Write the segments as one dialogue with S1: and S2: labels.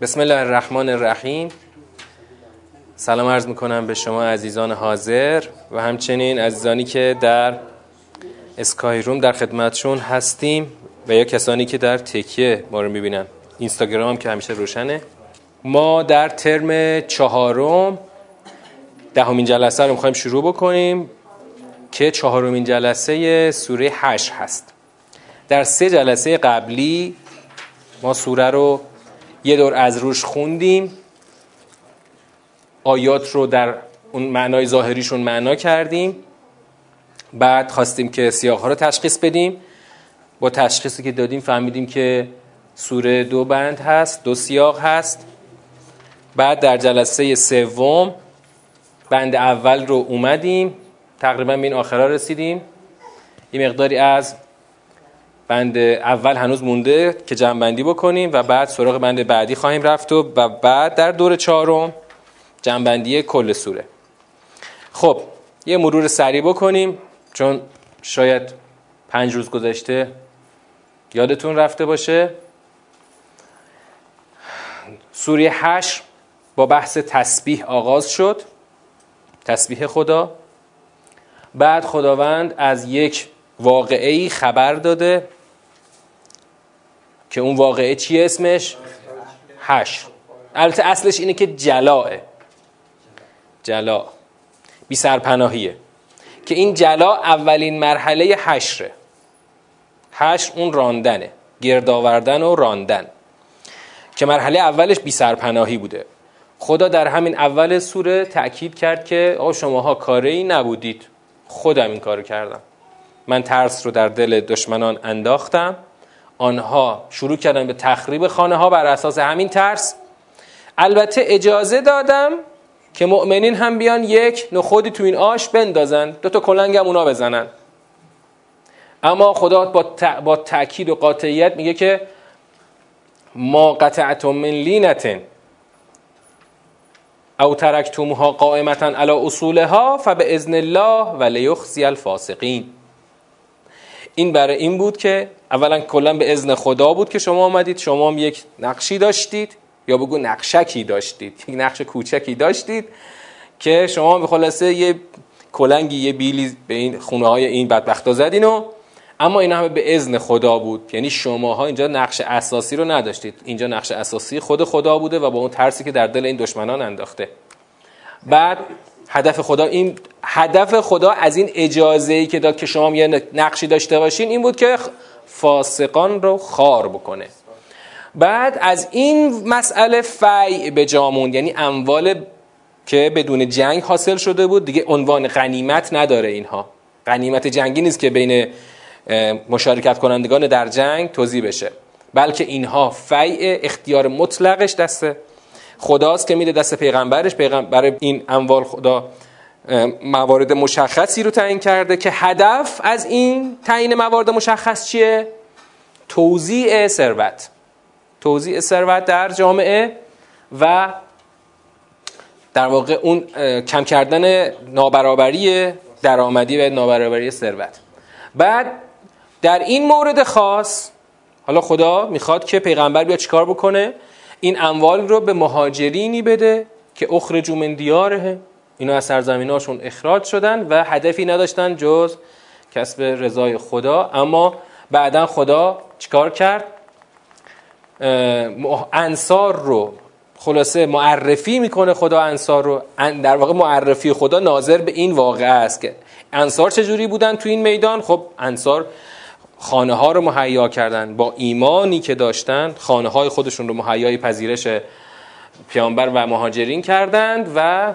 S1: بسم الله الرحمن الرحیم سلام عرض می‌کنم به شما عزیزان حاضر و همچنین عزیزانی که در اسکای روم در خدمتشون هستیم و یا کسانی که در تکیه ما رو می‌بینن اینستاگرام که همیشه روشنه ما در ترم چهارم دهمین جلسه رو می‌خوایم شروع بکنیم که چهارمین جلسه سوره هشت هست در سه جلسه قبلی ما سوره رو یه دور از روش خوندیم. آیات رو در اون معنای ظاهریشون معنا کردیم. بعد خواستیم که سیاق ها رو تشخیص بدیم. با تشخیصی که دادیم فهمیدیم که سوره دو بند هست دو سیاق هست. بعد در جلسه سوم بند اول رو اومدیم. تقریبا به این آخرا رسیدیم. یه مقداری از بند اول هنوز مونده که جنبندی بکنیم و بعد سراغ بند بعدی خواهیم رفت و بعد در دور چهارم جنبندی کل سوره. خب یه مرور سریع بکنیم چون شاید پنج روز گذشته یادتون رفته باشه. سوره هشت با بحث تسبیح آغاز شد. تسبیح خدا. بعد خداوند از یک واقعی خبر داده که اون واقعه چیه اسمش؟ هشت. البته اصلش اینه که جلاه جلا بی سرپناهیه. که این جلا اولین مرحله حشره حشر اون راندنه. گرد آوردن و راندن. که مرحله اولش بی سرپناهی بوده. خدا در همین اول سوره تأکید کرد که آقا شماها کاره ای نبودید. خودم این کارو کردم. من ترس رو در دل دشمنان انداختم. آنها شروع کردن به تخریب خانه ها بر اساس همین ترس. البته اجازه دادم که مؤمنین هم بیان یک نخودی تو این آش بندازن. دو تا کلنگ هم اونا بزنن. اما خدا با, با تأکید و قاطعیت میگه که ما قطعتم من لینتن. او ترکتمها قائمتا علی اصولها فباذن الله و لیخزی الفاسقین. این برای این بود که اولا کلا به اذن خدا بود که شما آمدید. شما هم یک نقشی داشتید. یا بگو نقشکی داشتید. یک نقش کوچکی داشتید که شما به خلاصه یه کلنگی یه بیلی به این خونه های این بدبختا زدین و اما این همه به اذن خدا بود. یعنی شماها اینجا نقش اساسی رو نداشتید. اینجا نقش اساسی خود خدا بوده و با اون ترسی که در دل این دشمنان انداخته. بعد هدف خدا این هدف خدا از این اجازه ای که داد که شما یه نقشی داشته باشین این بود که فاسقان رو خار بکنه. بعد از این مسئله فی به جامون یعنی اموال که بدون جنگ حاصل شده بود دیگه عنوان غنیمت نداره اینها. غنیمت جنگی نیست که بین مشارکت کنندگان در جنگ توضیح بشه. بلکه اینها فی اختیار مطلقش دست خداست که میده دست پیغمبرش. پیغمبر این اموال خدا موارد مشخصی رو تعیین کرده که هدف از این تعیین موارد مشخص چیه؟ توزیع ثروت. توزیع ثروت در جامعه و در واقع اون کم کردن نابرابری درآمدی و نابرابری ثروت. بعد در این مورد خاص حالا خدا می‌خواد که پیغمبر بیا چیکار بکنه؟ این اموال رو به مهاجرینی بده که اخرجو من اینا از سرزمیناشون اخراج شدن و هدفی نداشتن جز کسب رضای خدا. اما بعدا خدا چیکار کرد؟ انصار رو خلاصه معرفی می‌کنه خدا انصار رو. در واقع معرفی خدا ناظر به این واقع است که انصار چجوری بودن تو این میدان؟ خب انصار خانه ها رو مهیا کردن. با ایمانی که داشتن خانه های خودشون رو مهیای پذیرش پیامبر و مهاجرین کردند و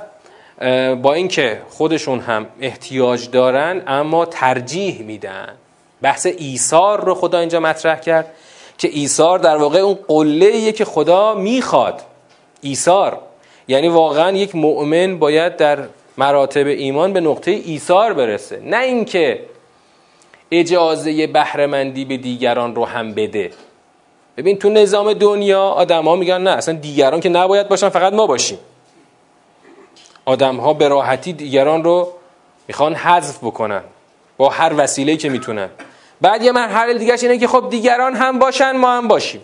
S1: با اینکه خودشون هم احتیاج دارن اما ترجیح میدن. بحث ایثار رو خدا اینجا مطرح کرد که ایثار در واقع اون قله که خدا می‌خواد. ایثار. یعنی واقعا یک مؤمن باید در مراتب ایمان به نقطه ایثار برسه. نه اینکه اجازه بهرهمندی به دیگران رو هم بده. ببین تو نظام دنیا آدما میگن نه اصلا دیگران که نباید باشن فقط ما باشیم. آدم ها به راحتی دیگران رو می‌خوان حذف بکنن با هر وسیله که می‌تونن. بعد یه مرحله دیگهش اینه که خب دیگران هم باشن ما هم باشیم.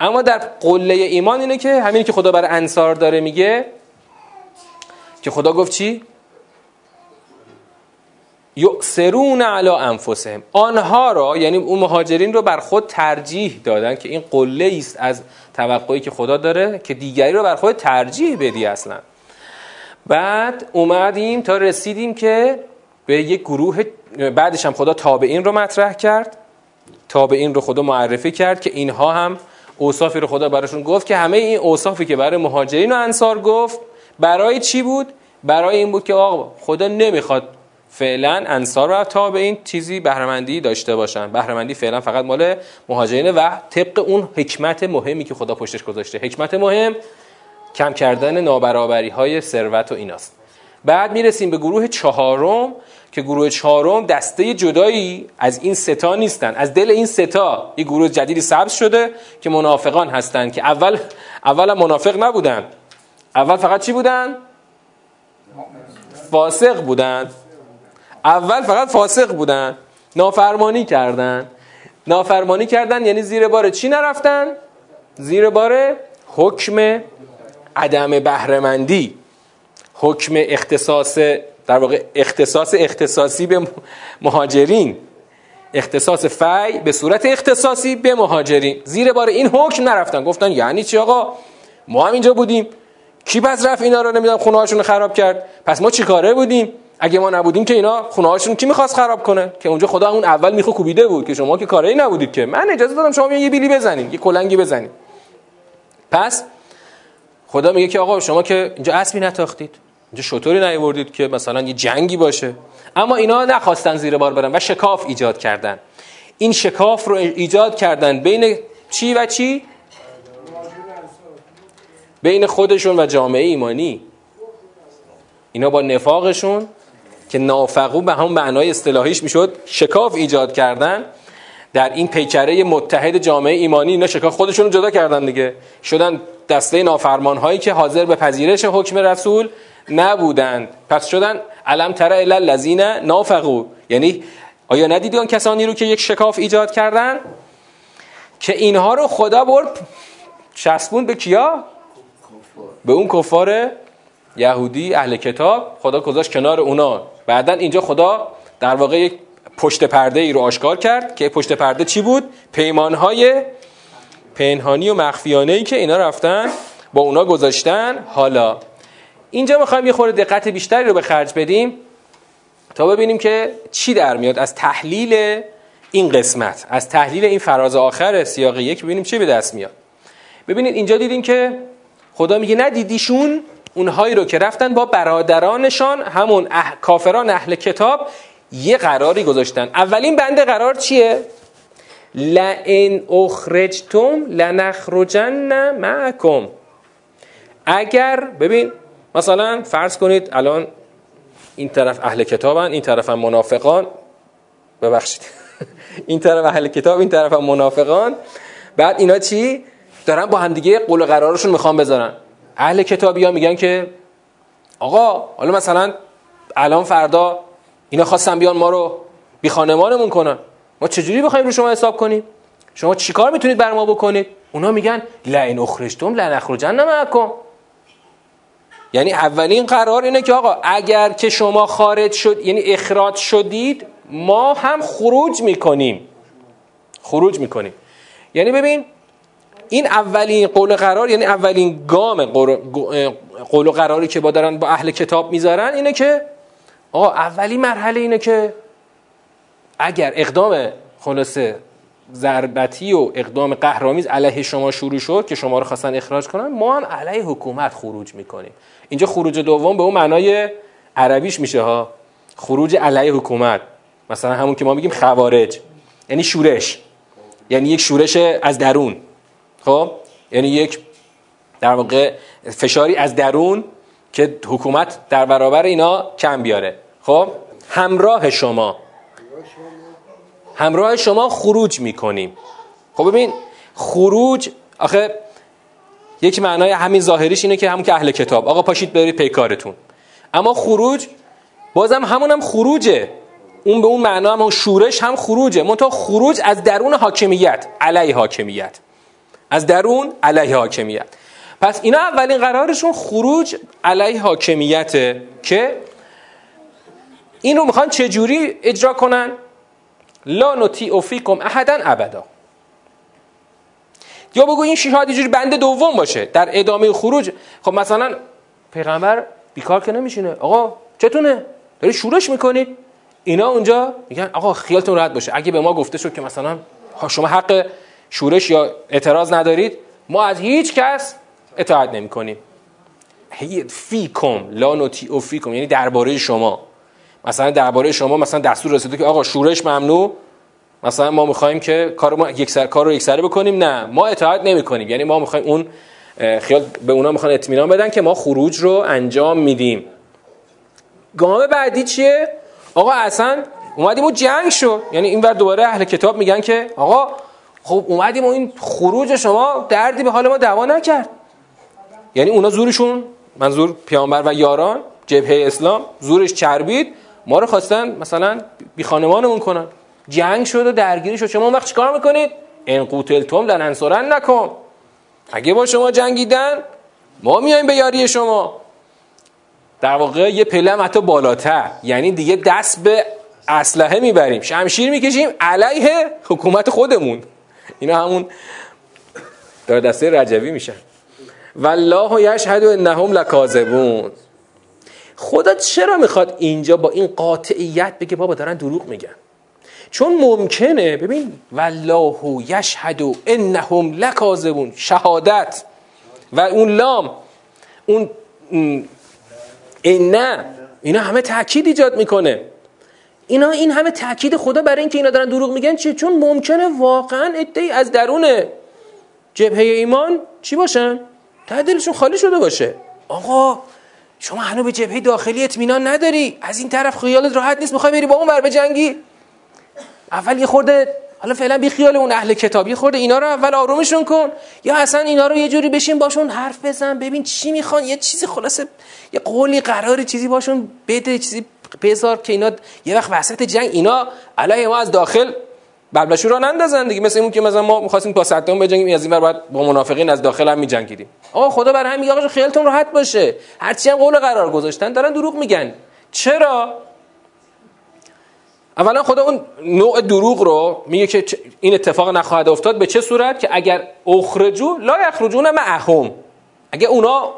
S1: اما در قله ایمان اینه که همینی که خدا برای انصار داره میگه که خدا گفت چی؟ یؤثرون علی انفسهم. آنها را یعنی اون مهاجرین رو بر خود ترجیح دادن که این قله است از توقعی که خدا داره که دیگری رو بر خود ترجیح بدی اصلا. بعد اومدیم تا رسیدیم که به یک گروه بعدش هم خدا تابعین رو مطرح کرد. تابعین رو خدا معرفی کرد که اینها هم اوصافی رو خدا براشون گفت که همه این اوصافی که برای مهاجرین و انصار گفت برای چی بود؟ برای این بود که آقا خدا نمی‌خواد فعلا انصار و تابعین چیزی بهرهمندی داشته باشن. بهرهمندی فعلا فقط مال مهاجرین و طبق اون حکمت مهمی که خدا پشتش گذاشته. حکمت مهم کم کردن نابرابری های ثروت و ایناست. بعد می‌رسیم به گروه چهارم که گروه چهارم دسته جدایی از این ستا نیستن. از دل این ستا یه گروه جدیدی سبز شده که منافقان هستند که اول اول منافق نبودن. اول فقط چی بودن؟ فاسق بودن. اول فقط فاسق بودن. نافرمانی کردن. نافرمانی کردن یعنی زیر بار چی نرفتن؟ زیر بار حکم عدم بهرهمندی. حکم اختصاص در واقع اختصاص اختصاصی به مهاجرین. اختصاص فی به صورت اختصاصی به مهاجرین. زیر بار این حکم نرفتن. گفتن یعنی چی آقا؟ ما هم اینجا بودیم. کی پس رفت اینا رو؟ نمی‌دونم خونه هاشون خراب کرد. پس ما چیکاره بودیم؟ اگه ما نبودیم که اینا خونه هاشون کی می‌خواست خراب کنه؟ که اونجا خدا اون اول میخو کوبیده بود که شما که کاری نبودید که. من اجازه دادم شما یه بیلی بزنید یه کلنگی بزنید پس خدا میگه که آقا شما که اینجا اسبی نتاختید اینجا شطوری نیوردید که مثلا یه جنگی باشه. اما اینا نخواستن زیر بار برن و شکاف ایجاد کردن. این شکاف رو ایجاد کردن بین چی و چی؟ بین خودشون و جامعه ایمانی. اینا با نفاقشون که نافقو به هم معنای اصطلاحیش می‌شد شکاف ایجاد کردن. در این پیکره متحد جامعه ایمانی اینا شکاف خودشون رو جدا کردن دیگه. شدن دسته نافرمان هایی که حاضر به پذیرش حکم رسول نبودند. پس شدن علم تر الا الذین نافقو. یعنی آیا ندیدی آن کسانی رو که یک شکاف ایجاد کردن؟ که اینها رو خدا برد چسبون به کیا؟ به اون کفار یهودی اهل کتاب. خدا گذاشت کنار اونا. بعدا اینجا خدا در واقع یک پشت پرده ای رو آشکار کرد که پشت پرده چی بود؟ پیمانهای پنهانی و مخفیانه ای که اینا رفتن با اونا گذاشتن حالا. اینجا می‌خوایم یه خورده دقت بیشتری رو به خرج بدیم تا ببینیم که چی در میاد. از تحلیل این قسمت از تحلیل این فراز آخر سیاق یک ببینیم چی به دست میاد. ببینید اینجا دیدیم که خدا میگه ندیدیشون اونهایی رو که رفتن با برادرانشان همون اح... کافران اهل کتاب یه قراری گذاشتن. اولین بنده قرار چیه؟ لئن اخرجتم لنخرجن معکم. اگر ببین مثلا فرض کنید الان این طرف اهل کتابن این طرف هم منافقان. ببخشید. این طرف اهل کتاب این طرف هم منافقان. بعد اینا چی؟ دارن با همدیگه قول قرارشون می‌خوان بذارن. اهل کتابی میگن که آقا حالا مثلا الان فردا اینا خواستن بیان ما رو بی خانمانمون کنن. ما چجوری بخوایم رو شما حساب کنیم؟ شما چیکار می‌تونید بر ما بکنید؟ اونا میگن لئن اخرجتم لنخرجن معکم. یعنی اولین قرار اینه که آقا اگر که شما خارج شد یعنی اخراج شدید ما هم خروج می‌کنیم. خروج می‌کنیم. یعنی ببین این اولین قول قرار یعنی اولین گام قول قراری که با دارن با اهل کتاب می‌ذارن اینه که آقا اولی مرحله اینه که اگر اقدام خلاصه ضربتی و اقدام قهرامیز علیه شما شروع شد که شما رو خواستن اخراج کنن ما هم علیه حکومت خروج می‌کنیم. اینجا خروج دوم به اون معنای عربیش میشه ها. خروج علیه حکومت. مثلا همون که ما میگیم خوارج. یعنی شورش. یعنی یک شورش از درون. خب؟ یعنی یک در واقع فشاری از درون که حکومت در برابر اینا کم بیاره. خب؟ همراه شما. همراه شما خروج می‌کنیم. خب ببین خروج آخه یک معنای همین ظاهریش اینه که همون که اهل کتاب. آقا پاشید برید پیکارتون اما خروج بازم همون هم خروجه. اون به اون معنا هم شورش هم خروجه. منتها خروج از درون حاکمیت علیه حاکمیت. از درون علیه حاکمیت. پس اینا اولین قرارشون خروج علیه حاکمیته که این رو می‌خوان چجوری اجرا کنن؟ لا نطیع فیکم احدا ابدا. یا بگو این شهاد اینجوری بند دوم باشه در ادامه خروج. خب مثلا پیغمبر بیکار که نمیشینه. آقا چتونه؟ داری شورش می‌کنید. اینا اونجا میگن آقا خیالتون راحت باشه. اگه به ما گفته شد که مثلا شما حق شورش یا اعتراض ندارید ما از هیچ کس اطاعت نمی کنیم فیکم لا نوتی فیکم یعنی درباره شما. مثلا درباره شما مثلا دستور رسیده که آقا شورش ممنوع. مثلا ما می‌خوایم که کار ما یک سر کار رو یک سره بکنیم. نه ما اطاعت نمی کنیم یعنی ما می‌خوایم اون خیال به اونا می‌خوان اطمینان بدن که ما خروج رو انجام میدیم. گام بعدی چیه؟ آقا اصلا اومدیم و جنگ شو یعنی این بر دوباره اهل کتاب میگن که آقا خب اومدیم و این خروج شما دردی به حال ما دوا نکرد. یعنی اونا زورشون منظور پیامبر و یاران جبهه اسلام زورش چربید. ما رو خواستن مثلا بی خانمانمون کنن. جنگ شد و درگیری شد. شما اون وقت چیکار می‌کنید؟ ان قوتلتم لننصرن نکن اگه با شما جنگیدن ما میایم به یاری شما. در واقع یه پله حتی بالاتر. یعنی دیگه دست به اسلحه می‌بریم. شمشیر می‌کشیم علیه حکومت خودمون. اینا همون در دسته رجوی میشن. والله یشهد انهم لکاذبون. خدا چرا می‌خواد اینجا با این قاطعیت بگه بابا دارن دروغ میگن؟ چون ممکنه ببین والله یشهد انهم لکاذبون شهادت. و اون لام اون نه اینا همه تاکید ایجاد می‌کنه. اینا این همه تاکید خدا برای اینکه اینا دارن دروغ میگن چیه؟ چون ممکنه واقعا ادعی از درون جبهه ایمان چی باشن؟ دلشون خالی شده باشه. آقا شما هنو به جبهه داخلی اطمینان نداری؟ از این طرف خیالت راحت نیست می‌خوای بری با اون ور بجنگی اول یه خورده حالا فعلا بی خیال اون اهل کتابی خورده اینا رو اول آرومشون کن. یا اصلا اینا رو یه جوری بشین باشون حرف بزن ببین چی می‌خوان. یه چیزی خلاصه یه قولی قراری چیزی باشون بده چیزی بذار که اینا یه وقت وسط جنگ اینا علیه ما از داخل بلبشو را نندازن دیگه. مثل اون که مثلا ما می‌خواستیم با صدام بجنگیم از این بعد با منافقین از داخل هم می‌جنگیدیم. آقا خدا برای هم میگه آقا خیالتون راحت باشه. هرچی هم قول قرار گذاشتن دارن دروغ میگن. چرا؟ اولا خدا اون نوع دروغ رو میگه که این اتفاق نخواهد افتاد به چه صورت که اگر اخرجو لا یخرجون معهم اگه اونا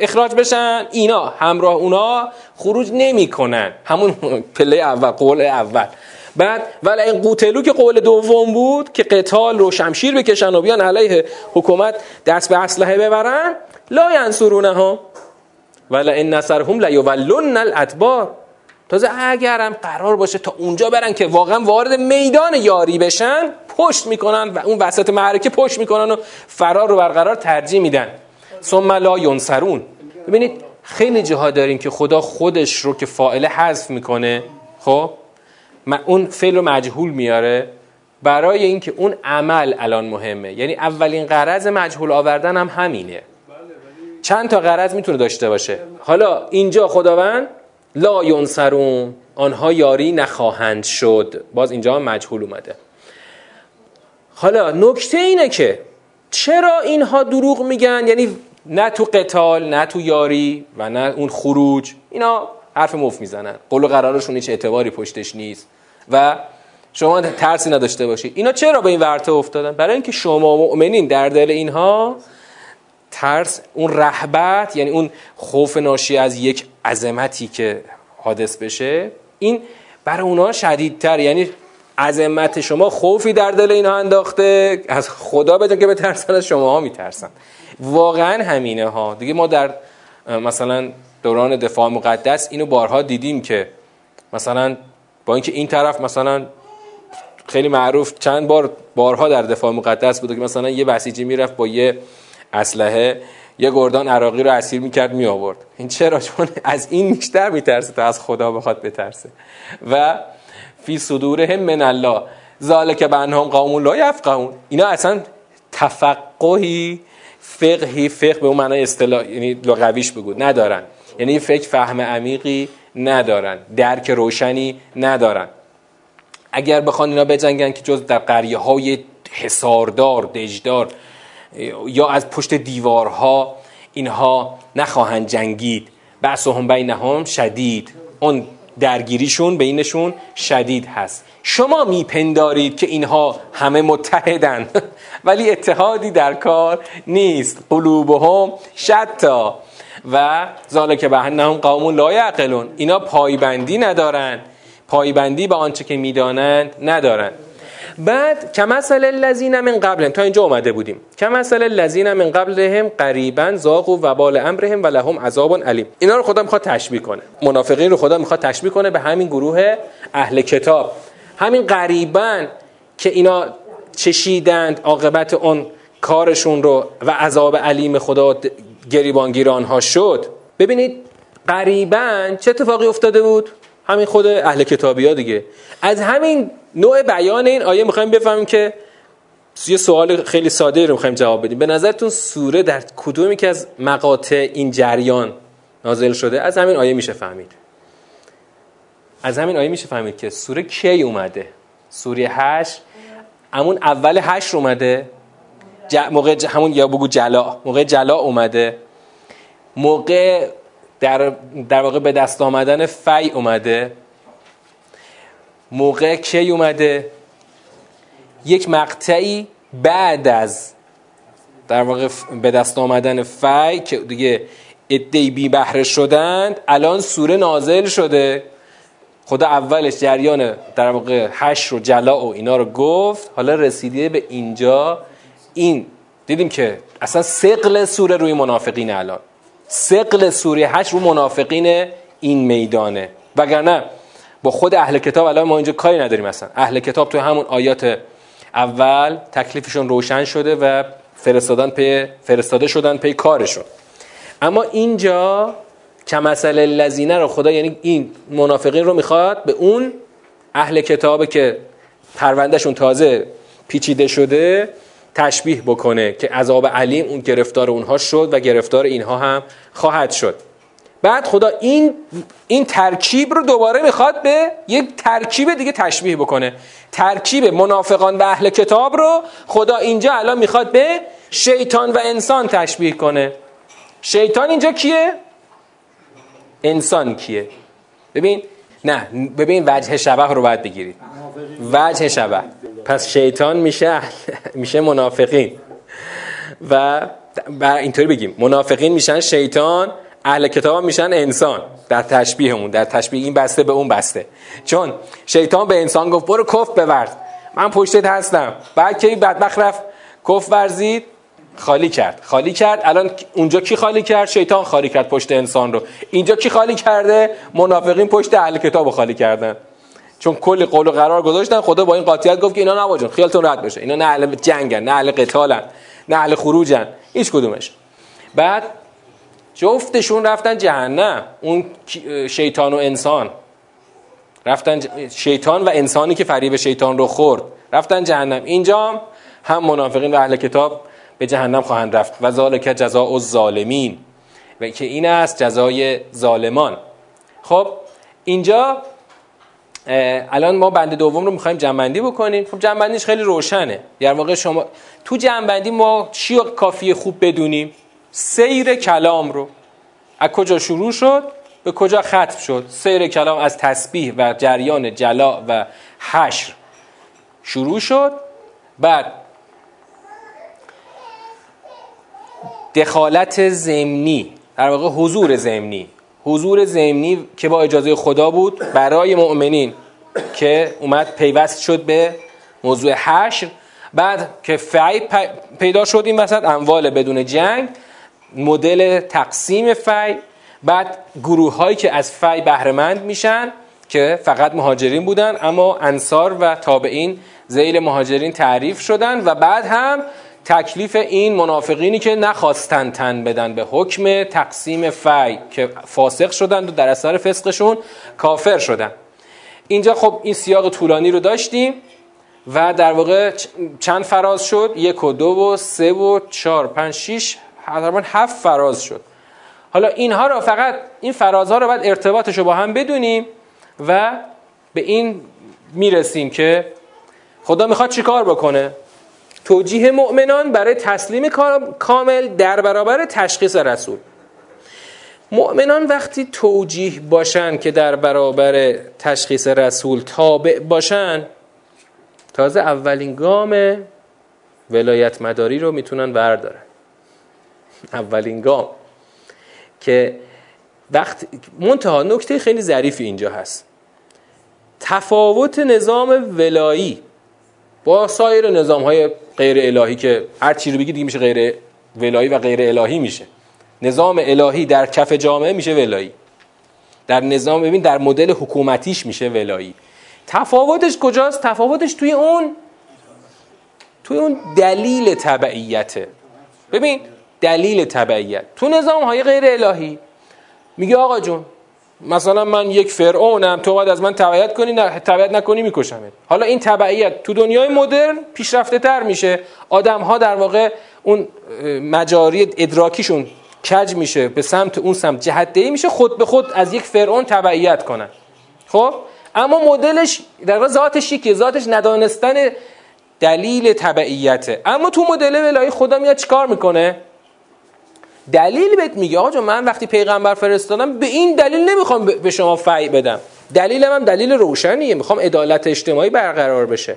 S1: اخراج بشن اینا همراه اونا خروج نمی‌کنن. همون پله اول قول اول. بعد ولی این قوتلو که قول دوم بود که قتال رو شمشیر بکشن و بیان علیه حکومت دست به اسلحه ببرن لا ینصرونه ها ولی این نصرهم لیولن الادبار. تازه اگرم قرار باشه تا اونجا برن که واقعا وارد میدان یاری بشن پشت می‌کنن و اون وسط معرکه پشت می‌کنن و فرار رو برقرار ترجیح میدن. ثم لا ینصرون. ببینید خیلی جاها داریم که خدا خودش رو که فائله حذف می‌کنه خب؟ اون فعل رو مجهول میاره برای اینکه اون عمل الان مهمه. یعنی اولین قرض مجهول آوردن هم همینه. چند تا قرض می‌تونه داشته باشه؟ حالا اینجا خداوند لا ینصرون آنها یاری نخواهند شد. باز اینجا هم مجهول اومده. حالا نکته اینه که چرا اینها دروغ میگن؟ یعنی نه تو قتال نه تو یاری و نه اون خروج. اینا حرف مف می‌زنن. قول و قرارشون هیچ اعتباری پشتش نیست. و شما ترسی نداشته باشید اینا چرا به این ورطه افتادن؟ برای اینکه شما مؤمنین در دل اینها ترس اون رهبت یعنی اون خوف ناشی از یک عظمتی که حادث بشه این برای اونا شدیدتر. یعنی عظمت شما خوفی در دل اینها انداخته از خدا بدون که بترسن از شما ها میترسن. واقعا همینه ها. دیگه ما در مثلا دوران دفاع مقدس اینو بارها دیدیم که مثلا با اینکه این طرف مثلا خیلی معروف چند بار بارها در دفاع مقدس بوده که مثلا یه بسیجی می‌رفت با یه اسلحه یه گردان عراقی رو اسیر می‌کرد می آورد این چرا؟ چون از این بیشتر میترسه تا از خدا بخواد بترسه. و فی صدورهم من الله. ذالک بنهم قوم لا یفقهون. اینا اصلا تفقهی فقهی فقه به اون معنای اصطلاح یعنی لغویش بگو ندارن. یعنی فکر فهم عمیقی ندارن. درک روشنی ندارن. اگر بخوان اینا بجنگن که جز در قریه های حساردار دجدار یا از پشت دیوارها اینها نخواهند جنگید. بین بینهم شدید. اون درگیریشون بینشون شدید هست. شما میپندارید که اینها همه متحدن. ولی اتحادی در کار نیست. قلوبهم شتا. و ذالک بهنهم قوم لا یعقلون. اینا پایبندی ندارن. پایبندی به آنچه که می‌دانند ندارند بعد کمثل الذین من قبلهم تا اینجا اومده بودیم. کمثل الذین من قبلهم قریبا ذاق و وبال امرهم و لهم عذاب علیم. اینا رو خدا می‌خواد تشبیه کنه. منافقین رو خدا می‌خواد تشبیه کنه به همین گروه اهل کتاب. همین قریبا که اینا چشیدند عاقبت اون کارشون رو و عذاب علیم خدا گریبانگیر آنها شد ببینید قریبا چه اتفاقی افتاده بود؟ همین خود اهل کتابی ها دیگه. از همین نوع بیان این آیه می‌خوایم بفهمیم که یه سوال خیلی ساده رو می‌خوایم جواب بدیم. به نظرتون سوره در کدومی که از مقاطع این جریان نازل شده؟ از همین آیه میشه فهمید. از همین آیه میشه فهمید که سوره کی اومده؟ سوره هشت. همون اول هشت اومده. موقع همون یا بگو جلا. موقع جلا اومده. موقع در, در واقع به دست آمدن فی اومده. موقع کی اومده؟ یک مقطعی بعد از در واقع به دست آمدن فی که دیگه ادهی بی بهره شدند الان سوره نازل شده. خدا اولش جریان در واقع هش و جلا و اینا رو گفت. حالا رسیده به اینجا. این دیدیم که اصلا ثقل سوره روی منافقین الان. ثقل سوره حشر رو منافقین این میدانه. وگرنه با خود اهل کتاب الان ما اینجا کاری نداریم اصلا. اهل کتاب تو همون آیات اول تکلیفشون روشن شده و فرستادن پی فرستاده شدن پی کارشون. اما اینجا کمثل الذین رو خدا یعنی این منافقین رو می‌خواد به اون اهل کتاب که پروندهشون تازه پیچیده شده تشبیه بکنه که عذاب علیم اون گرفتار اونها شد و گرفتار اینها هم خواهد شد. بعد خدا این این ترکیب رو دوباره می‌خواد به یک ترکیب دیگه تشبیه بکنه. ترکیب منافقان و اهل کتاب رو خدا اینجا الان می‌خواد به شیطان و انسان تشبیه کنه. شیطان اینجا کیه؟ انسان کیه؟ ببین نه ببین وجه شبه رو باید بگیرید. وجه شبه. پس شیطان میشه میشه منافقین. و اینطوری بگیم. منافقین میشن شیطان اهل کتاب میشن انسان. در تشبیهمون در تشبیه این بسته به اون بسته. چون شیطان به انسان گفت برو کف بورز. من پشتت هستم. بعد که این بدبخت رفت؟ کف ورزید خالی کرد. خالی کرد. الان اونجا کی خالی کرد؟ شیطان خالی کرد پشت انسان رو. اینجا کی خالی کرده؟ منافقین پشت اهل کتاب خالی کردن. چون کلی قول و قرار گذاشتن خدا با این قاطیت گفت که اینا نباجن خیالتون رد بشه. اینا نه اهل جنگن نه اهل قتالن نه اهل خروجن. هیچ کدومش. بعد جفتشون رفتن جهنم. اون شیطان و انسان. رفتن شیطان و انسانی که فریب شیطان رو خورد. رفتن جهنم. اینجا هم منافقین و اهل کتاب به جهنم خواهند رفت. و ذالک جزاء الظالمین. و که این است جزای ظالمان. خب اینجا الان ما بند دوم رو می‌خوایم جنبندی بکنیم. خب جنبندیش خیلی روشنه. در واقع شما تو جنبندی ما چی کافی خوب بدونیم؟ سیر کلام رو. از کجا شروع شد؟ به کجا ختم شد؟ سیر کلام از تسبیح و جریان جلا و حشر شروع شد. بعد دخالت زمینی در واقع حضور زمینی حضور زمینی که با اجازه خدا بود برای مؤمنین که اومد پیوست شد به موضوع حشر. بعد که فعی پیدا شد این وسط اموال بدون جنگ مدل تقسیم فی بعد گروه هایی که از فی بهرهمند میشن که فقط مهاجرین بودن اما انصار و تابعین زیل مهاجرین تعریف شدن. و بعد هم تکلیف این منافقینی که نخواستن تن بدن به حکم تقسیم فی که فاسق شدند و در اثر فسقشون کافر شدن. اینجا خب این سیاق طولانی رو داشتیم و در واقع چند فراز شد؟ یک و دو و سه و چهار پنج شیش تقریبا هفت فراز شد. حالا اینها رو فقط این فرازها رو باید ارتباطش رو با هم بدونیم و به این می‌رسیم که خدا می‌خواد چیکار بکنه؟ توجیه مؤمنان برای تسلیم کامل در برابر تشخیص رسول. مؤمنان وقتی توجیه باشن که در برابر تشخیص رسول تابع باشن تازه اولین گام ولایت مداری رو می‌تونن بردارن. اولین گام که وقت منتها نکته خیلی ظریفی اینجا هست. تفاوت نظام ولایی با سایر نظام های غیر الهی که هر چی رو بگی دیگه میشه غیر ولایی و غیر الهی میشه. نظام الهی در کف جامعه میشه ولایی. در نظام ببین در مدل حکومتیش میشه ولایی. تفاوتش کجاست؟ تفاوتش توی اون توی اون دلیل تبعیته. ببین دلیل تبعیت. تو نظام های غیر الهی میگه آقا جون مثلا من یک فرعونم تو باید از من تبعیت کنی نه تبعیت نکنی میکشمت. حالا این تبعیت تو دنیای مدرن پیشرفته تر میشه. آدم ها در واقع اون مجاری ادراکیشون کج میشه به سمت اون سمت. جهت میشه خود به خود از یک فرعون تبعیت کنن. خب؟ اما مدلش در واقع ذاتش که ذاتش ندانستن دلیل تبعیته. اما تو مدل ولایی خدا میاد چیکار می‌کنه؟ دلیل بهت میگه. آقا من وقتی پیغمبر فرستادم به این دلیل نمی‌خوام به شما فعی بدم. دلیلم هم دلیل روشنیه. می‌خوام عدالت اجتماعی برقرار بشه.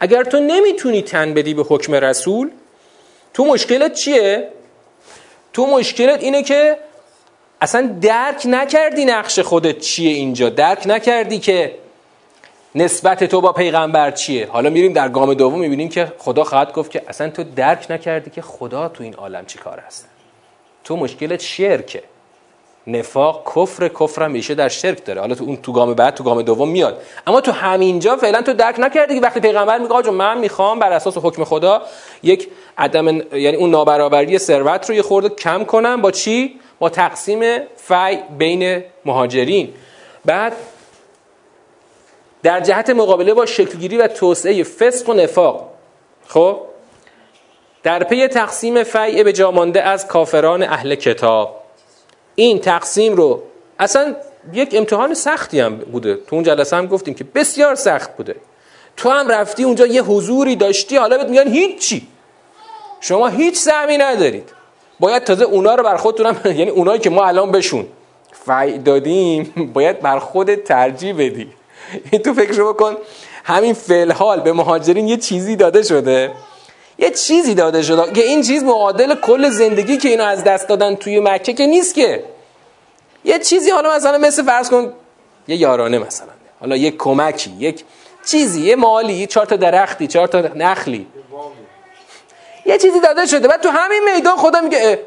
S1: اگر تو نمی‌تونی تن بدی به حکم رسول تو مشکلت چیه؟ تو مشکلت اینه که اصلا درک نکردی نقش خودت چیه اینجا. درک نکردی که نسبت تو با پیغمبر چیه. حالا میریم در گام دوم می‌بینیم که خدا خواهد گفت که اصلا تو درک نکردی که خدا تو این عالم چی کار هست. تو مشکلت شرکه. نفاق کفر کفر میشه در شرک داره. حالا تو اون تو گام بعد تو گام دوم میاد. اما تو همینجا فعلا تو درک نکردی که وقتی پیغمبر میگه آقا من می‌خوام بر اساس حکم خدا یک عدم یعنی اون نابرابری ثروت رو یه خورده کم کنم با چی؟ با تقسیم فی بین مهاجرین. بعد در جهت مقابله با شکلگیری و توسعه فسق و نفاق. خب؟ در پی تقسیم فیع به جامانده از کافران اهل کتاب. این تقسیم رو اصلا یک امتحان سختی هم بوده. تو اون جلسه هم گفتیم که بسیار سخت بوده. تو هم رفتی اونجا یه حضوری داشتی حالا بهت میگن هیچی. شما هیچ سهمی ندارید. باید تازه اونا رو بر خودتونم یعنی اونایی که ما الان بشون فعی دادیم باید بر خودت ترجیح بدی. این تو فکر بکن همین فعل به مهاجرین یه چیزی داده شده. یه چیزی داده شده. که این چیز معادل کل زندگی که اینو از دست دادن توی مکه که نیست که. یه چیزی حالا مثلا مثل فرض کن یه یارانه مثلا. حالا یک کمکی یک چیزی یه مالی چهار تا درختی چهار تا نخلی. یه چیزی داده شده. بعد تو همین میدان خدا میگه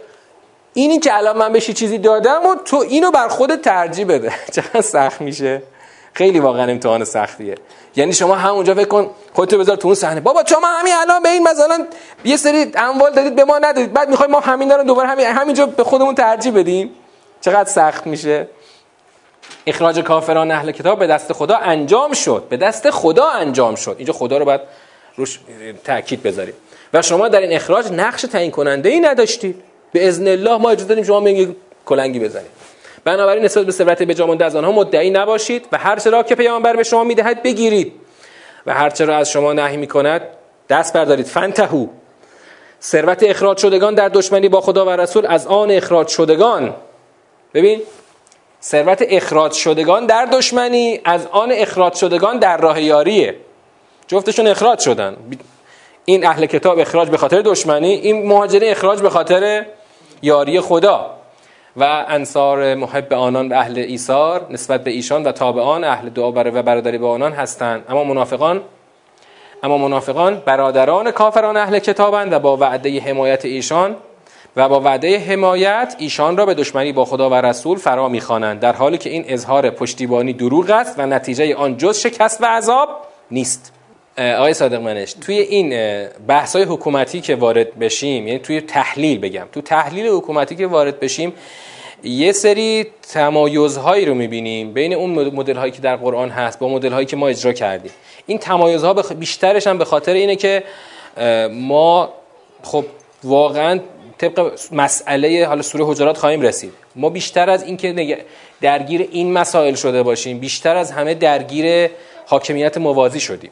S1: اینی که الان من بهش چیزی دادم و تو اینو بر خودت ترجیح بده. چقدر سخت میشه؟ خیلی واقعا امتحان سختیه. یعنی شما همونجا فکر کن خودتو بذار تو اون صحنه. بابا شما همین الان به این مثلا یه سری اموال دادید به ما ندادید. بعد می‌خوایم ما همین رو دوباره همین همینجا به خودمون ترجیح بدیم. چقدر سخت میشه. اخراج کافران اهل کتاب به دست خدا انجام شد. به دست خدا انجام شد. اینجا خدا رو باید روش تاکید بذاریم. و شما در این اخراج نقش تعیین کننده ای نداشتید. به اذن الله ما اجازه دادیم شما میگید کلنگی بزنید. بنابراین نسبت به ثروت بجامانده از آنها مدعی نباشید و هر چرا که پیامبر به شما می‌دهد بگیرید. و هر چرا از شما نهی می‌کند دست بردارید. فنتهو ثروت اخراج شدگان در دشمنی با خدا و رسول از آن اخراج شدگان. ببین ثروت اخراج شدگان در دشمنی از آن اخراج شدگان در راه یاریه. جفتشون اخراج شدن. این اهل کتاب اخراج به خاطر دشمنی این مهاجرین اخراج به خاطر یاری خدا. و انصار محب آنان به اهل ایثار نسبت به ایشان و تابعان اهل دعا و برادری به آنان هستند. اما منافقان اما منافقان برادران کافران اهل کتابند و با وعده حمایت ایشان و با وعده حمایت ایشان را به دشمنی با خدا و رسول فرا می‌خوانند در حالی که این اظهار پشتیبانی دروغ است و نتیجه آن جز شکست و عذاب نیست. آقای صادق منش توی این بحث های حکومتی که وارد بشیم یعنی توی تحلیل بگم تو تحلیل حکومتی که وارد بشیم یه سری تمایزهایی رو می‌بینیم بین اون مدل هایی که در قرآن هست با مدل هایی که ما اجرا کردیم. این تمایزها بیشترش هم به خاطر اینه که ما خب واقعا طبق مسئله حالا سوره حجرات خواهیم رسید. ما بیشتر از اینکه درگیر این مسائل شده باشیم بیشتر از همه درگیر حاکمیت موازی شدیم.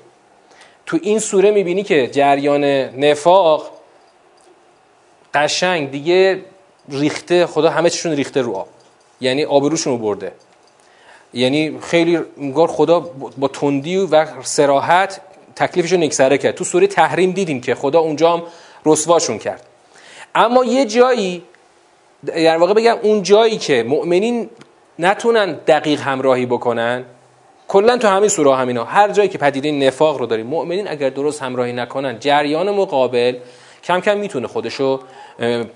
S1: تو این سوره می‌بینی که جریان نفاق قشنگ دیگه ریخته خدا همه چیشون ریخته رو آب. یعنی آبروشون رو برده. یعنی خیلی انگار خدا با تندی و سراحت تکلیفش رو نکسره کرد. تو سوره تحریم دیدیم که خدا اونجا هم رسواشون کرد. اما یه جایی در واقع بگم اون جایی که مؤمنین نتونن دقیق همراهی بکنن کلا تو همین سوره همینا. هر جایی که پدیده نفاق رو داریم مؤمنین اگر درست همراهی نکنن جریان مقابل کم کم می‌تونه خودشو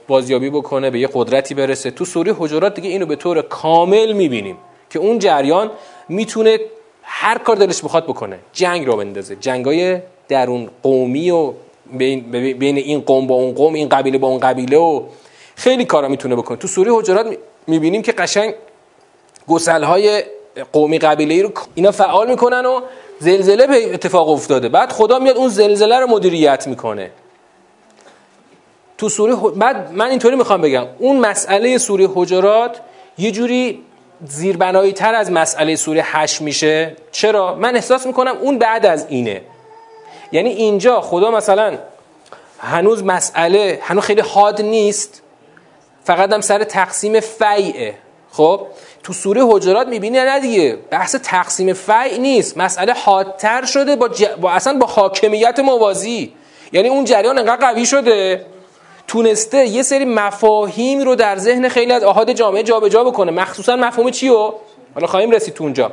S1: بازیابی بکنه به یه قدرتی برسه. تو سوره حجرات دیگه اینو به طور کامل می‌بینیم که اون جریان می‌تونه هر کار دلش بخواد بکنه. جنگ رو بندازه. جنگای درون قومی و بین, این قوم با اون قوم این قبیله با اون قبیله و خیلی کارا می‌تونه بکنه. تو سوره حجرات می‌بینیم که قشنگ گسلهای قومی قبیله رو اینا فعال می‌کنن و زلزله به اتفاق افتاده. بعد خدا میاد اون زلزله رو مدیریت می‌کنه. تو سوره بعد من اینطوری می‌خوام بگم. اون مسئله سوره حجرات یه جوری زیربنایی تر از مسئله سوره هش میشه. چرا؟ من احساس می‌کنم اون بعد از اینه. یعنی اینجا خدا مثلا هنوز مسئله هنوز خیلی حاد نیست. فقط هم سر تقسیم فیعه. خب؟ تو سوره حجرات می‌بینی نه دیگه. بحث تقسیم فیع نیست. مسئله حادتر شده با, با اصلا با حاکمیت موازی. یعنی اون جریان انقدر قوی شده. تونسته یه سری مفاهیم رو در ذهن خیلی از آهاد جامعه جابجا بکنه. مخصوصا مفهوم چی رو حالا خواهیم رسید تو اونجا.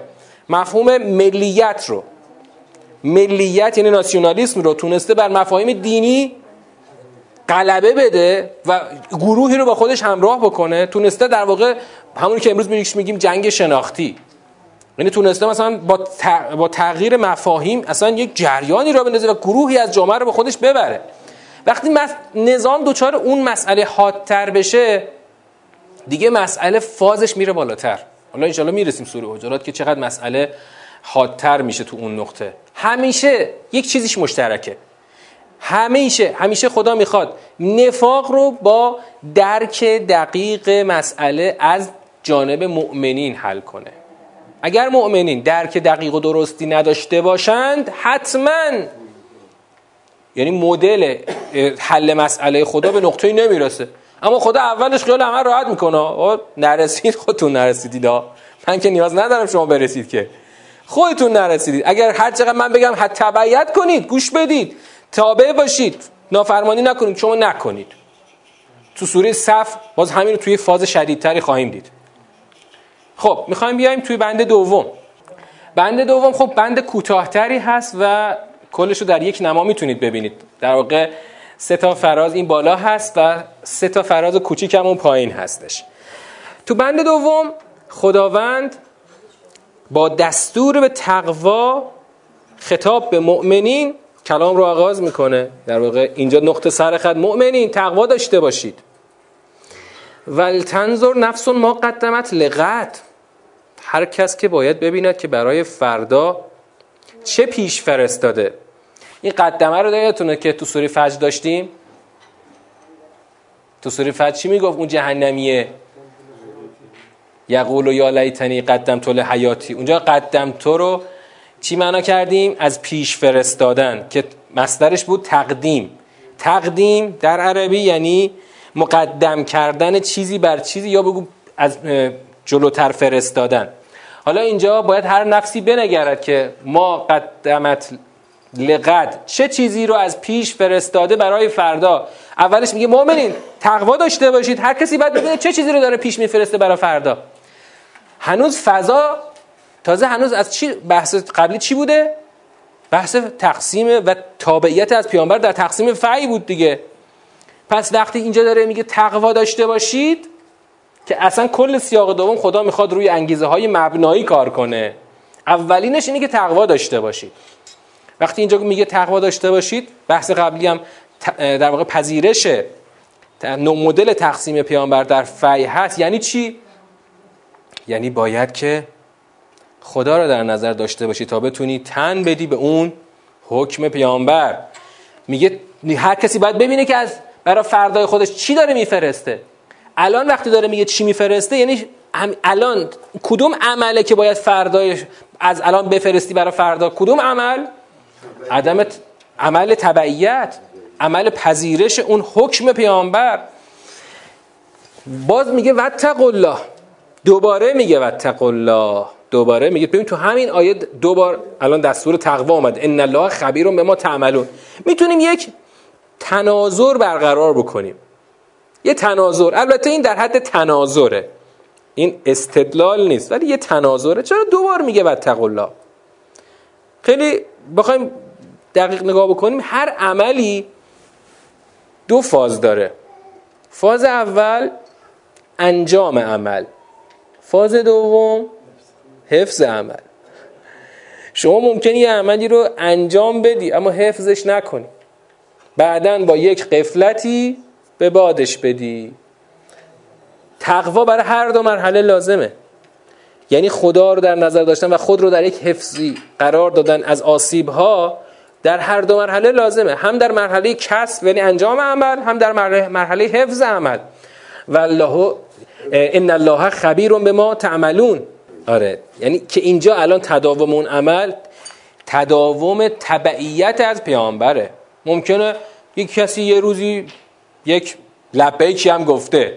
S1: مفهوم ملیت رو. ملیت یعنی ناسیونالیسم رو تونسته بر مفاهیم دینی غلبه بده و گروهی رو با خودش همراه بکنه. تونسته در واقع همونی که امروز میگیم جنگ شناختی. یعنی تونسته مثلا با, تغییر مفاهیم اصلا یک جریانی را بندازه و گروهی از جامعه رو به خودش ببره. وقتی نظام دوچار اون مسئله حادتر بشه دیگه مسئله فازش میره بالاتر. حالا انشالله می‌رسیم سوره حجرات که چقدر مسئله حادتر میشه تو اون نقطه. همیشه یک چیزیش مشترکه. همیشه همیشه خدا می‌خواد نفاق رو با درک دقیق مسئله از جانب مؤمنین حل کنه. اگر مؤمنین درک دقیق و درستی نداشته باشند حتما یعنی مدل حل مسئله خدا به نقطه نمی‌رسه. اما خدا اولش خیال همه راحت می‌کنه. نرسید خودتون نرسیدید. من که نیاز ندارم شما برسید که. خودتون نرسیدید. اگر هر چقدر من بگم حد تبعیت کنید گوش بدید. تابع باشید. نافرمانی نکنید. شما نکنید. تو سوره صف باز همین رو توی فاز شدیدتری خواهیم دید. خب می‌خوایم بیایم توی بند دوم. بند دوم خب بند کوتاهتری هست و کلش رو در یک نما می‌تونید ببینید. در واقع سه تا فراز این بالا هست و سه تا فراز کوچیک هم اون پایین هستش. تو بند دوم خداوند با دستور به تقوا خطاب به مؤمنین کلام رو آغاز می‌کنه. در واقع اینجا نقطه سر خط مؤمنین تقوا داشته باشید. ولتنظر نفس ما قدمت لغت هر کس که باید ببیند که برای فردا چه پیش فرستاده؟ این قدمه رو یادتونه که تو سوره فجر داشتیم؟ تو سوره فجر چی می‌گفت؟ اون جهنمیه. یقول و یا لیتنی قدم تو حیاتی اونجا قدم تو رو چی معنا کردیم؟ از پیش فرستادن که مصدرش بود تقدیم. تقدیم در عربی یعنی مقدم کردن چیزی بر چیزی یا بگو از جلوتر فرستادن. حالا اینجا باید هر نفسی بنگرد که ما قدمت لقد چه چیزی رو از پیش فرستاده برای فردا. اولش میگه مؤمنین تقوا داشته باشید. هر کسی باید ببینه چه چیزی رو داره پیش میفرسته برای فردا. هنوز فضا تازه هنوز از چی بحث قبلی چی بوده؟ بحث تقسیم و تابعیت از پیامبر در تقسیم فعی بود دیگه. پس وقتی اینجا داره میگه تقوا داشته باشید که اصلا کل سیاق دوم خدا می‌خواد روی انگیزه های مبنایی کار کنه. اولینش اینه که تقوا داشته باشید. وقتی اینجا میگه تقوا داشته باشید بحث قبلی هم در واقع پذیرش مدل تقسیم پیامبر در فی هست. یعنی چی؟ یعنی باید که خدا را در نظر داشته باشی تا بتونی تن بدی به اون حکم پیامبر. میگه هر کسی باید ببینه که از برای فردای خودش چی داره میفرسته. الان وقتی داره میگه چی میفرسته یعنی الان کدوم عمله که باید فردای از الان بفرستی برای فردا؟ کدوم عمل؟ عدم عمل تبعیت عمل پذیرش اون حکم پیامبر. باز میگه وتق الله دوباره میگه وتق الله دوباره میگه. ببین تو همین آیه دوبار الان دستور تقوا اومد. ان الله خبیر به ما تعملون. می‌تونیم یک تناظر برقرار بکنیم. یه تناظر. البته این در حد تناظره. این استدلال نیست ولی یه تناظره. چرا دوبار میگه وتق الله؟ خیلی بخوایم دقیق نگاه بکنیم. هر عملی دو فاز داره. فاز اول انجام عمل. فاز دوم حفظ عمل. شما ممکنه یه عملی رو انجام بدی اما حفظش نکنی. بعدا با یک قفلتی به بادش بدی. تقوا برای هر دو مرحله لازمه. یعنی خدا رو در نظر داشتن و خود رو در یک حفظی قرار دادن از آسیب ها در هر دو مرحله لازمه. هم در مرحله کسب یعنی انجام عمل هم در مرحله حفظ عمل. و الله ان الله خبیر به ما تعملون. آره. یعنی که اینجا الان تداوم اون عمل تداوم تبعیت از پیامبره. ممکنه یک کسی یه روزی یک لبیکی هم گفته.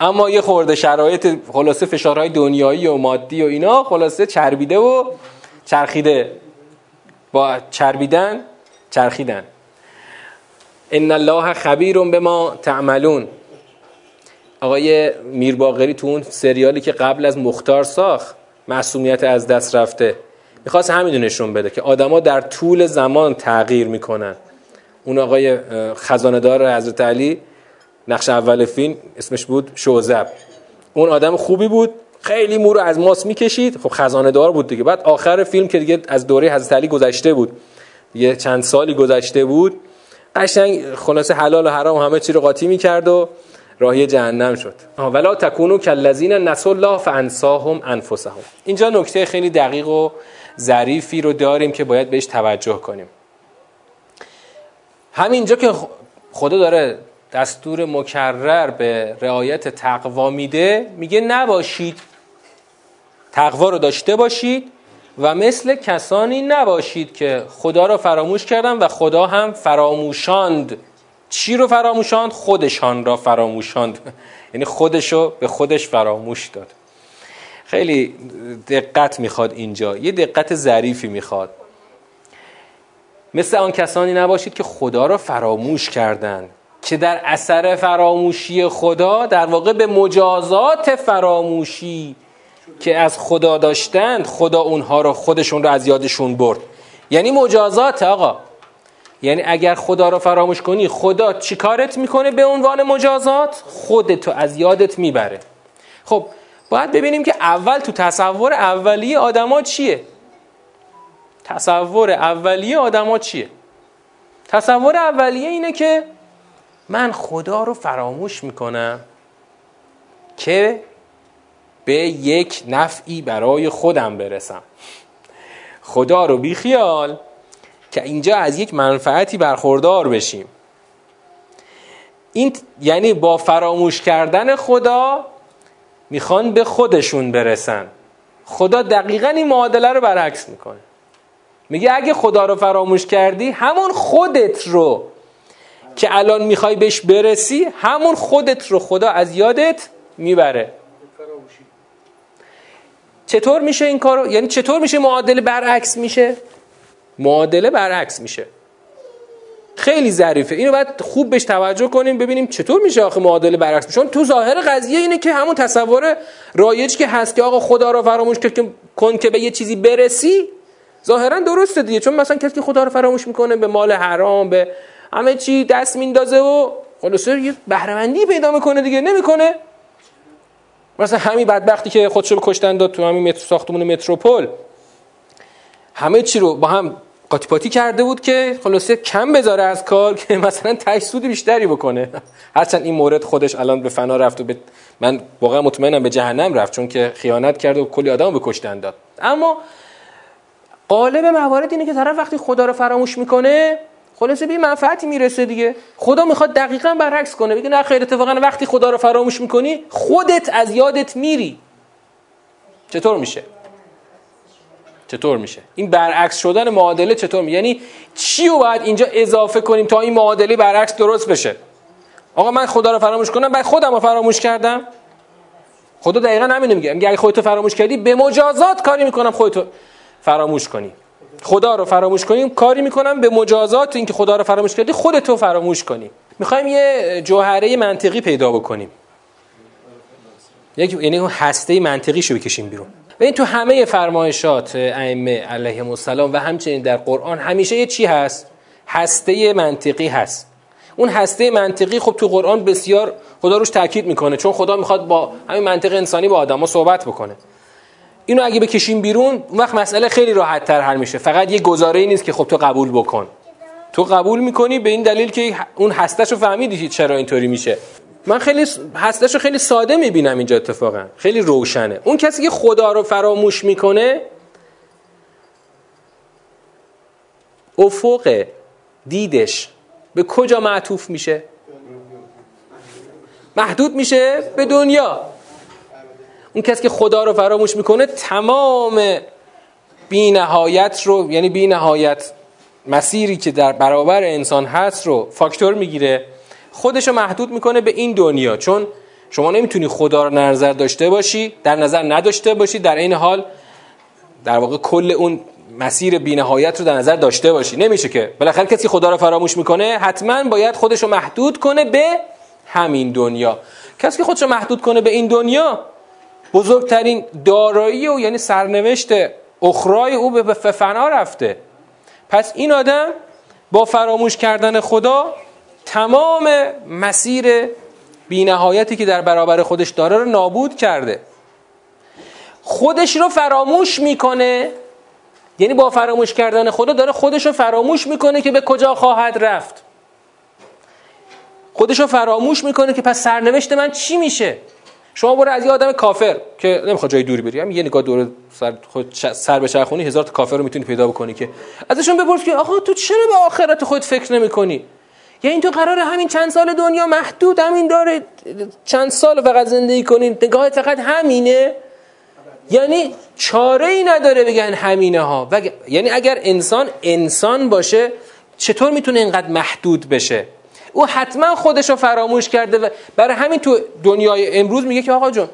S1: اما یه خورده شرایط خلاصه فشارهای دنیایی و مادی و اینا خلاصه چربیده و چرخیده. با چربیدن چرخیدن. ان الله خبیر به ما تعملون. آقای میرباقری تو اون سریالی که قبل از مختار ساخت معصومیت از دست رفته. می‌خواست همین نشون بده که آدما در طول زمان تغییر می‌کنن. اون آقای خزاندار حضرت علی نقش اول فیلم اسمش بود شوزب اون آدم خوبی بود خیلی مو رو از ماس می‌کشید. خب خزانه دار بود دیگه. بعد آخر فیلم که دیگه از دوره حضرت علی گذشته بود. یه چند سالی گذشته بود. قشنگ خلاصه حلال و حرام همه چی رو قاطی می‌کرد و راهی جهنم شد. ولا تکونو کالذین نسوا الله فانساهم انفسهم. اینجا نکته خیلی دقیق و ظریفی رو داریم که باید بهش توجه کنیم. همینجا که خدا داره دستور مکرر به رعایت تقوا میده میگه نباشید. تقوا رو داشته باشید و مثل کسانی نباشید که خدا را فراموش کردن و خدا هم فراموشاند. چی رو فراموشاند؟ خودشان را فراموشاند. یعنی خودشو به خودش فراموش داد. خیلی دقت می‌خواد اینجا. یه دقت ظریفی می‌خواد. مثل آن کسانی نباشید که خدا را فراموش کردند که در اثر فراموشی خدا در واقع به مجازات فراموشی که از خدا داشتند خدا اونها رو خودشون رو از یادشون برد. یعنی مجازات آقا. یعنی اگر خدا رو فراموش کنی خدا چیکارت می‌کنه به عنوان مجازات؟ خودتو از یادت می‌بره. خب باید ببینیم که اول تو تصور اولیه آدما چیه؟ تصور اولیه آدما چیه؟ تصور اولیه اینه که من خدا رو فراموش می‌کنم که به یک نفعی برای خودم برسم. خدا رو بیخیال که اینجا از یک منفعتی برخوردار بشیم. این یعنی با فراموش کردن خدا می‌خوان به خودشون برسن. خدا دقیقا این معادله رو برعکس می‌کنه. میگه اگه خدا رو فراموش کردی همون خودت رو که الان می‌خوای بهش برسی همون خودت رو خدا از یادت می‌بره. چطور میشه این کارو؟ یعنی چطور میشه معادله برعکس میشه؟ معادله برعکس میشه. خیلی ظریفه. اینو باید خوب بهش توجه کنیم ببینیم چطور میشه آخه معادله برعکس میشه. تو ظاهر قضیه اینه که همون تصور رایج که هست که آقا خدا رو فراموش کن که به یه چیزی برسی ظاهرا درسته دیگه چون مثلا کسی که خدا رو فراموش می‌کنه به مال حرام به همه چی دست میندازه و خلاصه یه بهرهمندی پیدا می‌کنه دیگه نمی‌کنه. مثلا همین بدبختی که خودشو به کشتن داد تو همین مترو ساختمون متروپول. همه چی رو با هم قاطی پاتی کرده بود که خلاصه کم بذاره از کار که مثلا تش سود بیشتری بکنه. هرچند این مورد خودش الان به فنا رفت و به من واقعا مطمئنم به جهنم رفت چون که خیانت کرد و کلی آدم به کشتن داد. اما قالب موارد اینه که طرف وقتی خدا رو فراموش می‌کنه خلاصه به منفعتی می‌رسه دیگه. خدا می‌خواد دقیقا برعکس کنه. بگه نه خیر اتفاقا وقتی خدا رو فراموش می‌کنی خودت از یادت میری. چطور میشه؟ چطور میشه؟ این برعکس شدن معادله چطور میشه؟ یعنی چی رو باید اینجا اضافه کنیم تا این معادله برعکس درست بشه؟ آقا من خدا رو فراموش کنم بعد خودم رو فراموش کردم. خدا دقیقا همینو میگه. میگه اگه خودتو فراموش کردی به مجازات کاری می‌کنم خودتو. فراموش کنی. خدا رو فراموش کنیم کاری می‌کنم به مجازات اینکه خدا رو فراموش کردی خودتو فراموش کنی. می‌خوایم یه جوهره منطقی پیدا بکنیم. یک یعنی هسته منطقی شو بکشیم بیرون. و این تو همه فرمایشات ائمه علیهم السلام و همچنین در قرآن همیشه یه چی هست؟ هسته منطقی هست. اون هسته منطقی خب تو قرآن بسیار خدا روش تاکید می‌کنه چون خدا می‌خواد با همین منطق انسانی با آدما صحبت بکنه. اینو اگه بکشیم بیرون اون وقت مسئله خیلی راحت تر حل میشه. فقط یه گزاره ای نیست که خب تو قبول بکن. تو قبول می‌کنی به این دلیل که اون هستش رو فهمیدی چرا اینطوری میشه. من خیلی هستش رو خیلی ساده می‌بینم اینجا اتفاقا. خیلی روشنه. اون کسی که خدا رو فراموش می‌کنه افق دیدش به کجا معطوف میشه؟ محدود میشه به دنیا. اون کسی که خدا رو فراموش می‌کنه تمام بی نهایت رو یعنی بی نهایت مسیری که در برابر انسان هست رو فاکتور می‌گیره خودش رو محدود می‌کنه به این دنیا. چون شما نمی‌تونی خدا رو نظر داشته باشی در نظر نداشته باشی در این حال در واقع کل اون مسیر بینهایت رو در نظر داشته باشی. نمیشه که بالاخره کسی خدا رو فراموش می‌کنه حتما باید خودش رو محدود کنه به همین دنیا. کسی که خودش رو محدود کنه به این دنیا بزرگترین دارایی و یعنی سرنوشت اخرای او به فنا رفته. پس این آدم با فراموش کردن خدا تمام مسیر بینهایتی که در برابر خودش داره رو نابود کرده. خودش رو فراموش می‌کنه یعنی با فراموش کردن خدا داره خودش رو فراموش می‌کنه که به کجا خواهد رفت. خودش رو فراموش می‌کنه که پس سرنوشت من چی میشه؟ شما برو از یه آدم کافر که نمی‌خواد جای دوری بری. یه نگاه دور سر خود سر به چرخونی هزار تا کافر رو می‌تونی پیدا بکنی که ازشون بپرس که آقا تو چرا به آخرت خود فکر نمی‌کنی؟ یا این تو قرار همین چند سال دنیا محدود همین داره چند سال فقط زندگی کنین. نگاه فقط همینه. یعنی چاره ای نداره بگن همینه ها. و یعنی اگر انسان انسان باشه چطور می‌تونه اینقدر محدود بشه؟ او حتما خودش رو فراموش کرده و برای همین تو دنیای امروز میگه که آقا جون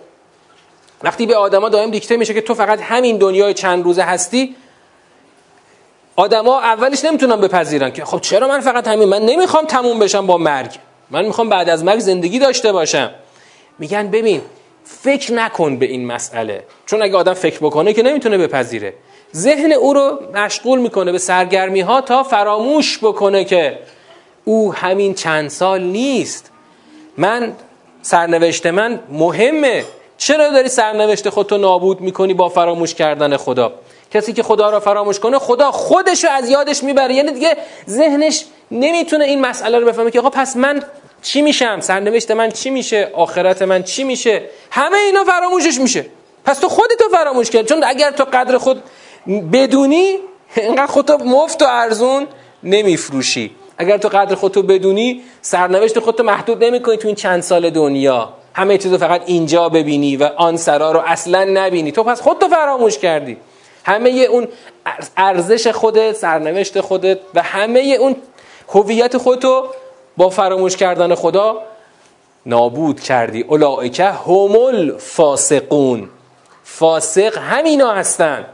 S1: وقتی به آدما دائم دیکته میشه که تو فقط همین دنیای چند روزه هستی آدما اولش نمی‌تونن بپذیرن که خب چرا من فقط همین؟ من نمی‌خوام تموم بشم با مرگ. من می‌خوام بعد از مرگ زندگی داشته باشم. میگن ببین فکر نکن به این مسئله. چون اگه آدم فکر بکنه که نمی‌تونه بپذیره. ذهن او رو مشغول می‌کنه به سرگرمی ها تا فراموش بکنه که او همین چند سال نیست. من سرنوشت من مهمه. چرا داری سرنوشت خودتو نابود می‌کنی با فراموش کردن خدا؟ کسی که خدا را فراموش کنه خدا خودش رو از یادش می‌بره. یعنی دیگه ذهنش نمی‌تونه این مسئله رو بفهمه که آقا پس من چی میشم؟ سرنوشت من چی میشه؟ آخرت من چی میشه؟ همه اینا فراموشش میشه. پس تو خودتو فراموش کرد چون اگر تو قدر خود بدونی اینقدر خودتو مفت و ارزون نمیفروشی. اگر تو قدر خودتو بدونی سرنوشت خودتو محدود نمی‌کنی تو این چند سال دنیا. همه چیزو فقط اینجا ببینی و آن سرا رو اصلا نبینی. تو پس خودتو فراموش کردی. همه اون ارزش خودت سرنوشت خودت و همه اون هویت خودتو با فراموش کردن خدا نابود کردی. اولائکه همول فاسقون فاسق همینا هستن.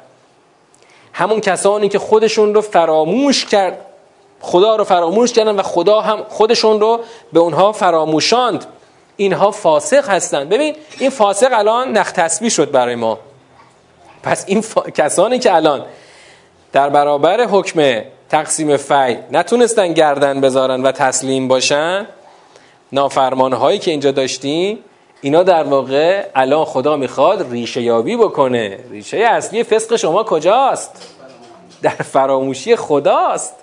S1: همون کسانی که خودشون رو فراموش کرد. خدا رو فراموش کردن و خدا هم خودشون رو به اونها فراموشاند. اینها فاسق هستند. ببین این فاسق الان نخ تسبیح شد برای ما. پس این کسانی که الان در برابر حکم تقسیم فی نتونستن گردن بذارن و تسلیم باشن نافرمان هایی که اینجا داشتیم اینا در واقع الان خدا می‌خواد ریشه یابی بکنه. ریشه اصلی فسق شما کجاست؟ در فراموشی خداست.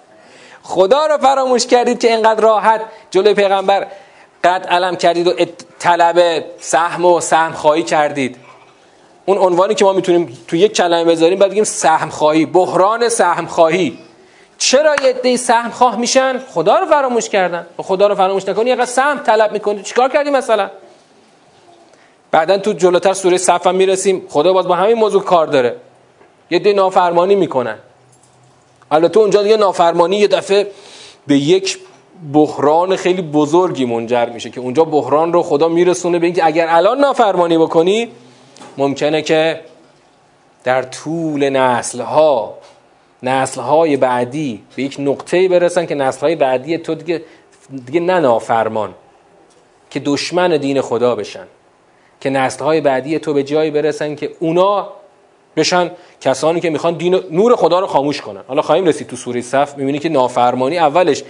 S1: خدا رو فراموش کردید که اینقدر راحت جلوی پیغمبر قد علم کردید و طلب سهم و سهم خواهی کردید. اون عنوانی که ما می‌تونیم تو یک کلمه بذاریم بعد بگیم سهم خواهی بحران سهم خواهی. چرا یه عده سهم خواه میشن؟ خدا رو فراموش کردن. و خدا رو فراموش نکنی یه سهم طلب می‌کنی. چیکار کردی مثلا؟ بعدا تو جلوتر سوره صف می‌رسیم خدا باز با همین موضوع کار داره. یه دی نافرمانی می‌کنن. البته اونجا دیگه نافرمانی یه دفعه به یک بحران خیلی بزرگی منجر میشه که اونجا بحران رو خدا میرسونه به اینکه اگر الان نافرمانی بکنی ممکنه که در طول نسلها نسلهای بعدی به یک نقطه برسن که نسلهای بعدی تو دیگه, دیگه نه نافرمان که دشمن دین خدا بشن که نسلهای بعدی تو به جایی برسن که اونا بشن کسانی که می‌خوان دین نور خدا رو خاموش کنن. حالا خواهیم رسید تو سوره صف می‌بینی که نافرمانی اولش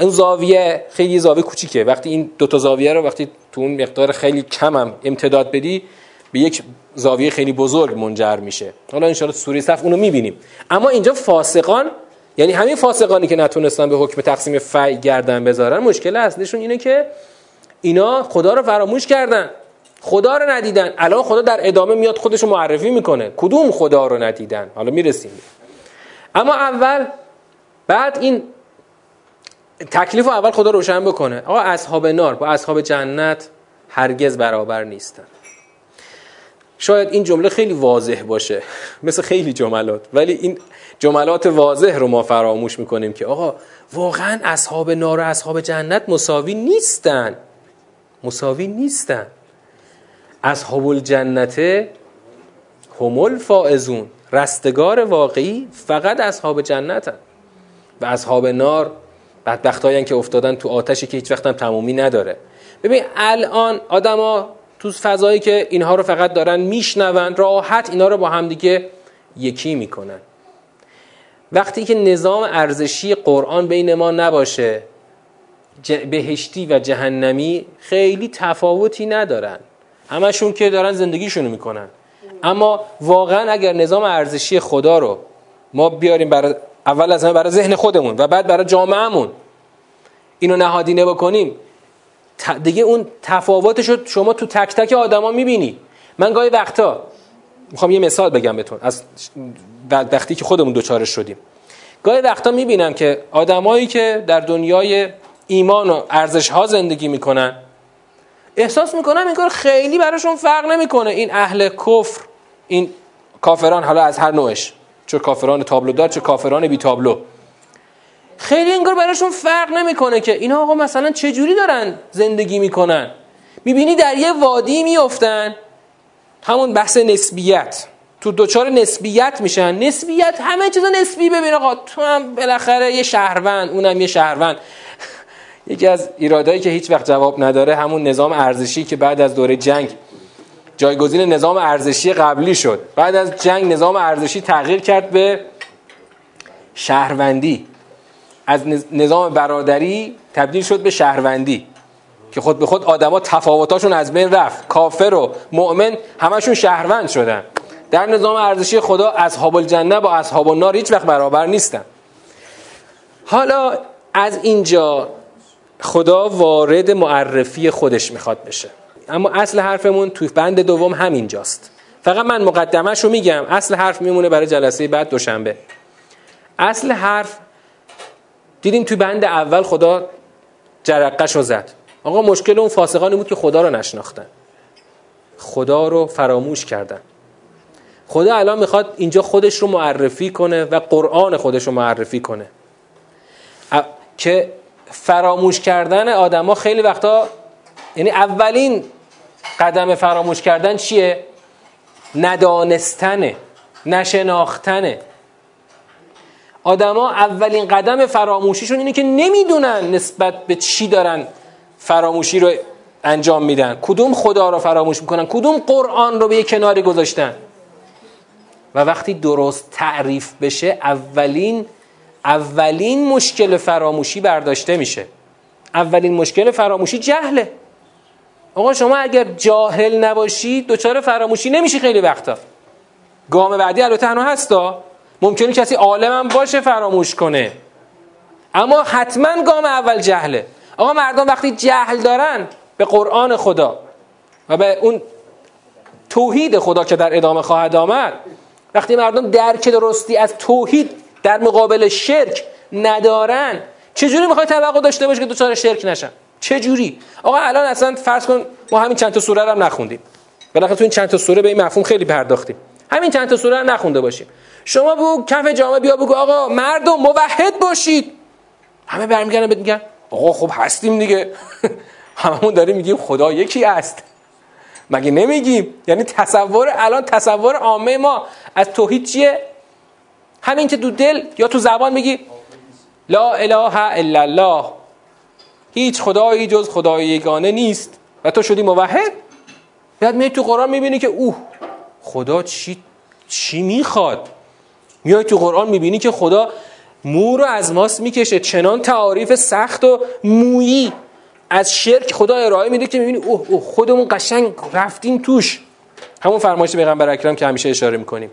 S1: اون زاویه خیلی زاویه کوچیکه. وقتی این دو تا زاویه رو وقتی تو اون مقدار خیلی کم هم امتداد بدی به یک زاویه خیلی بزرگ منجر میشه. حالا ان سوره صف اونو می‌بینیم. اما اینجا فاسقان یعنی همین فاسقانی که نتونستن به حکم تقسیم فی گردن بذارن مشکل اصلیشون اینه که اینا خدا رو فراموش کردن. خدا رو ندیدن. الان خدا در ادامه میاد خودش رو معرفی می‌کنه. کدوم خدا رو ندیدن؟ حالا می‌رسیم. اما اول بعد این تکلیف اول خدا روشن بکنه. آقا اصحاب نار با اصحاب جنت هرگز برابر نیستن. شاید این جمله خیلی واضح باشه. مثل خیلی جملات. ولی این جملات واضح رو ما فراموش می‌کنیم که آقا واقعا اصحاب نار و اصحاب جنت مساوی نیستن. مساوی نیستن. اصحاب الجنت هم الفائزون. رستگار واقعی فقط اصحاب جنتن. و اصحاب نار بدبختایی که افتادن تو آتشی که هیچ وقت هم تمومی نداره. ببین الان آدما تو فضایی که اینها رو فقط دارن میشنون راحت اینا رو با همدیگه یکی می‌کنن. وقتی که نظام ارزشی قرآن بین ما نباشه بهشتی و جهنمی خیلی تفاوتی ندارن. همشون که دارن زندگیشونو می‌کنن. اما واقعا اگر نظام ارزشی خدا رو ما بیاریم برای اول از همه برای ذهن خودمون و بعد برای جامعهمون اینو نهادینه بکنیم دیگه اون تفاوتش رو شما تو تک تک آدما می‌بینی. من گاهی وقتا می‌خوام یه مثال بگم بهتون از وقتی که خودمون دوچارش شدیم. گاهی وقتا می‌بینم که آدمایی که در دنیای ایمان و ارزش ها زندگی می‌کنن احساس می‌کنم این کار خیلی براشون فرق نمی‌کنه. این اهل کفر این کافران حالا از هر نوعش چه کافران تابلو دار چه کافران بی تابلو. خیلی انگار براشون فرق نمی‌کنه که اینا آقا مثلا چه جوری دارن زندگی می‌کنن؟ می‌بینی در یه وادی میفتن همون بحث نسبیت. تو دوچار نسبیت میشن. نسبیت همه چیزا نسبی ببین آقا تو هم بالاخره یه شهروند اونم یه شهروند. یکی از ایرادایی که هیچ وقت جواب نداره همون نظام ارزشی که بعد از دوره جنگ جایگزین نظام ارزشی قبلی شد. بعد از جنگ نظام ارزشی تغییر کرد به شهروندی. از نظام برادری تبدیل شد به شهروندی که خود به خود آدما تفاوتاشون از بین رفت. کافر و مؤمن همشون شهروند شدن. در نظام ارزشی خدا اصحاب الجنه با اصحاب النار هیچ وقت برابر نیستن. حالا از اینجا خدا وارد معرفی خودش می‌خواد بشه. اما اصل حرفمون توی بند دوم همینجاست. فقط من مقدمش رو میگم. اصل حرف میمونه برای جلسه بعد دوشنبه. اصل حرف دیدیم توی بند اول خدا جرقش رو زد. آقا مشکل اون فاسقانی بود که خدا رو نشناختن. خدا رو فراموش کردن. خدا الان می‌خواد اینجا خودش رو معرفی کنه و قرآن خودش رو معرفی کنه. که فراموش کردن آدما خیلی وقتا یعنی اولین قدم فراموش کردن چیه؟ ندانستنه نشناختنه. آدما اولین قدم فراموشیشون اینه که نمی‌دونن نسبت به چی دارن فراموشی رو انجام میدن. کدوم خدا رو فراموش می‌کنن؟ کدوم قرآن رو به یک کناری گذاشتن؟ و وقتی درست تعریف بشه اولین اولین مشکل فراموشی برداشته میشه. اولین مشکل فراموشی جهله. آقا شما اگر جاهل نباشی دوچار فراموشی نمیشی خیلی وقتا. گام بعدی البته تنها هستا ممکنه کسی عالم باشه فراموش کنه. اما حتما گام اول جهله. آقا مردم وقتی جهل دارن به قرآن خدا و به اون توحید خدا که در ادامه خواهد آمد وقتی مردم درک درستی از توحید در مقابل شرک ندارن. چجوری می‌خوای توقع داشته باشی که دوچار شرک نشن؟ چجوری؟ آقا الان اصلا فرض کن ما همین چند تا سوره رو هم نخوندیم. بالاخره تو این چند تا سوره به این مفهوم خیلی پرداختیم. همین چند تا سوره نخونده باشیم. شما بگو کف جامعه بیا بگو آقا مردم موحد باشید. همه برمیگردن بهت میگن آقا خب هستیم دیگه. هممون داریم میگیم خدا یکی است. مگه نمیگیم؟ یعنی تصور الان تصور عامه ما از توحید چیه؟ همین که تو دل یا تو زبان میگی لا اله الا الله. هیچ خدایی جز خدای یگانه نیست. و تو شدی موحد. بعد میای تو قرآن می‌بینی که اوه خدا چی چی می‌خواد؟ میای تو قرآن می‌بینی که خدا مو رو از ماست می‌کشه. چنان تعاریف سخت و مویی. از شرک خدا ارائه میده که می‌بینی اوه اوه خودمون قشنگ رفتیم توش. همون فرمایش پیغمبر اکرم که همیشه اشاره می‌کنیم.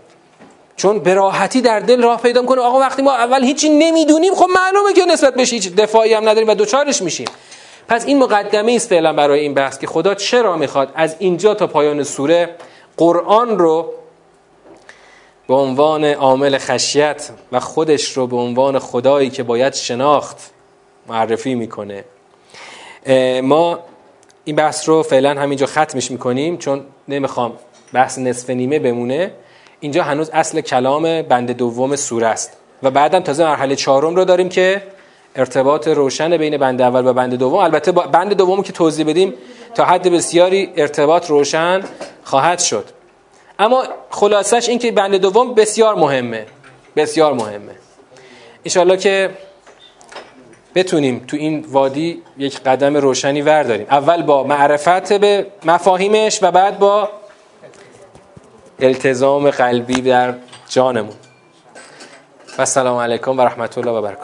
S1: چون به راحتی در دل راه پیدا کنه آقا وقتی ما اول هیچی نمی‌دونیم خب معلومه که نسبت بهش هیچ دفاعی هم نداریم و دوچارش میشیم. پس این مقدمه است فعلا برای این بحث که خدا چرا می‌خواد از اینجا تا پایان سوره قرآن رو به عنوان عامل خشیت و خودش رو به عنوان خدایی که باید شناخت معرفی می‌کنه. ما این بحث رو فعلا همینجا ختمش می‌کنیم چون نمی‌خوام بحث نصف نیمه بمونه. اینجا هنوز اصل کلام بند دوم سوره است. و بعدم تازه مرحله چهارم رو داریم که ارتباط روشن بین بند اول و بند دوم. البته بند دوم که توضیح بدیم تا حد بسیاری ارتباط روشن خواهد شد. اما خلاصش این که بند دوم بسیار مهمه. بسیار مهمه. انشالله که بتونیم تو این وادی یک قدم روشنی ورداریم. اول با معرفت به مفاهیمش و بعد با التزام قلبی در جانمون. و السلام علیکم و رحمت الله و برکاته.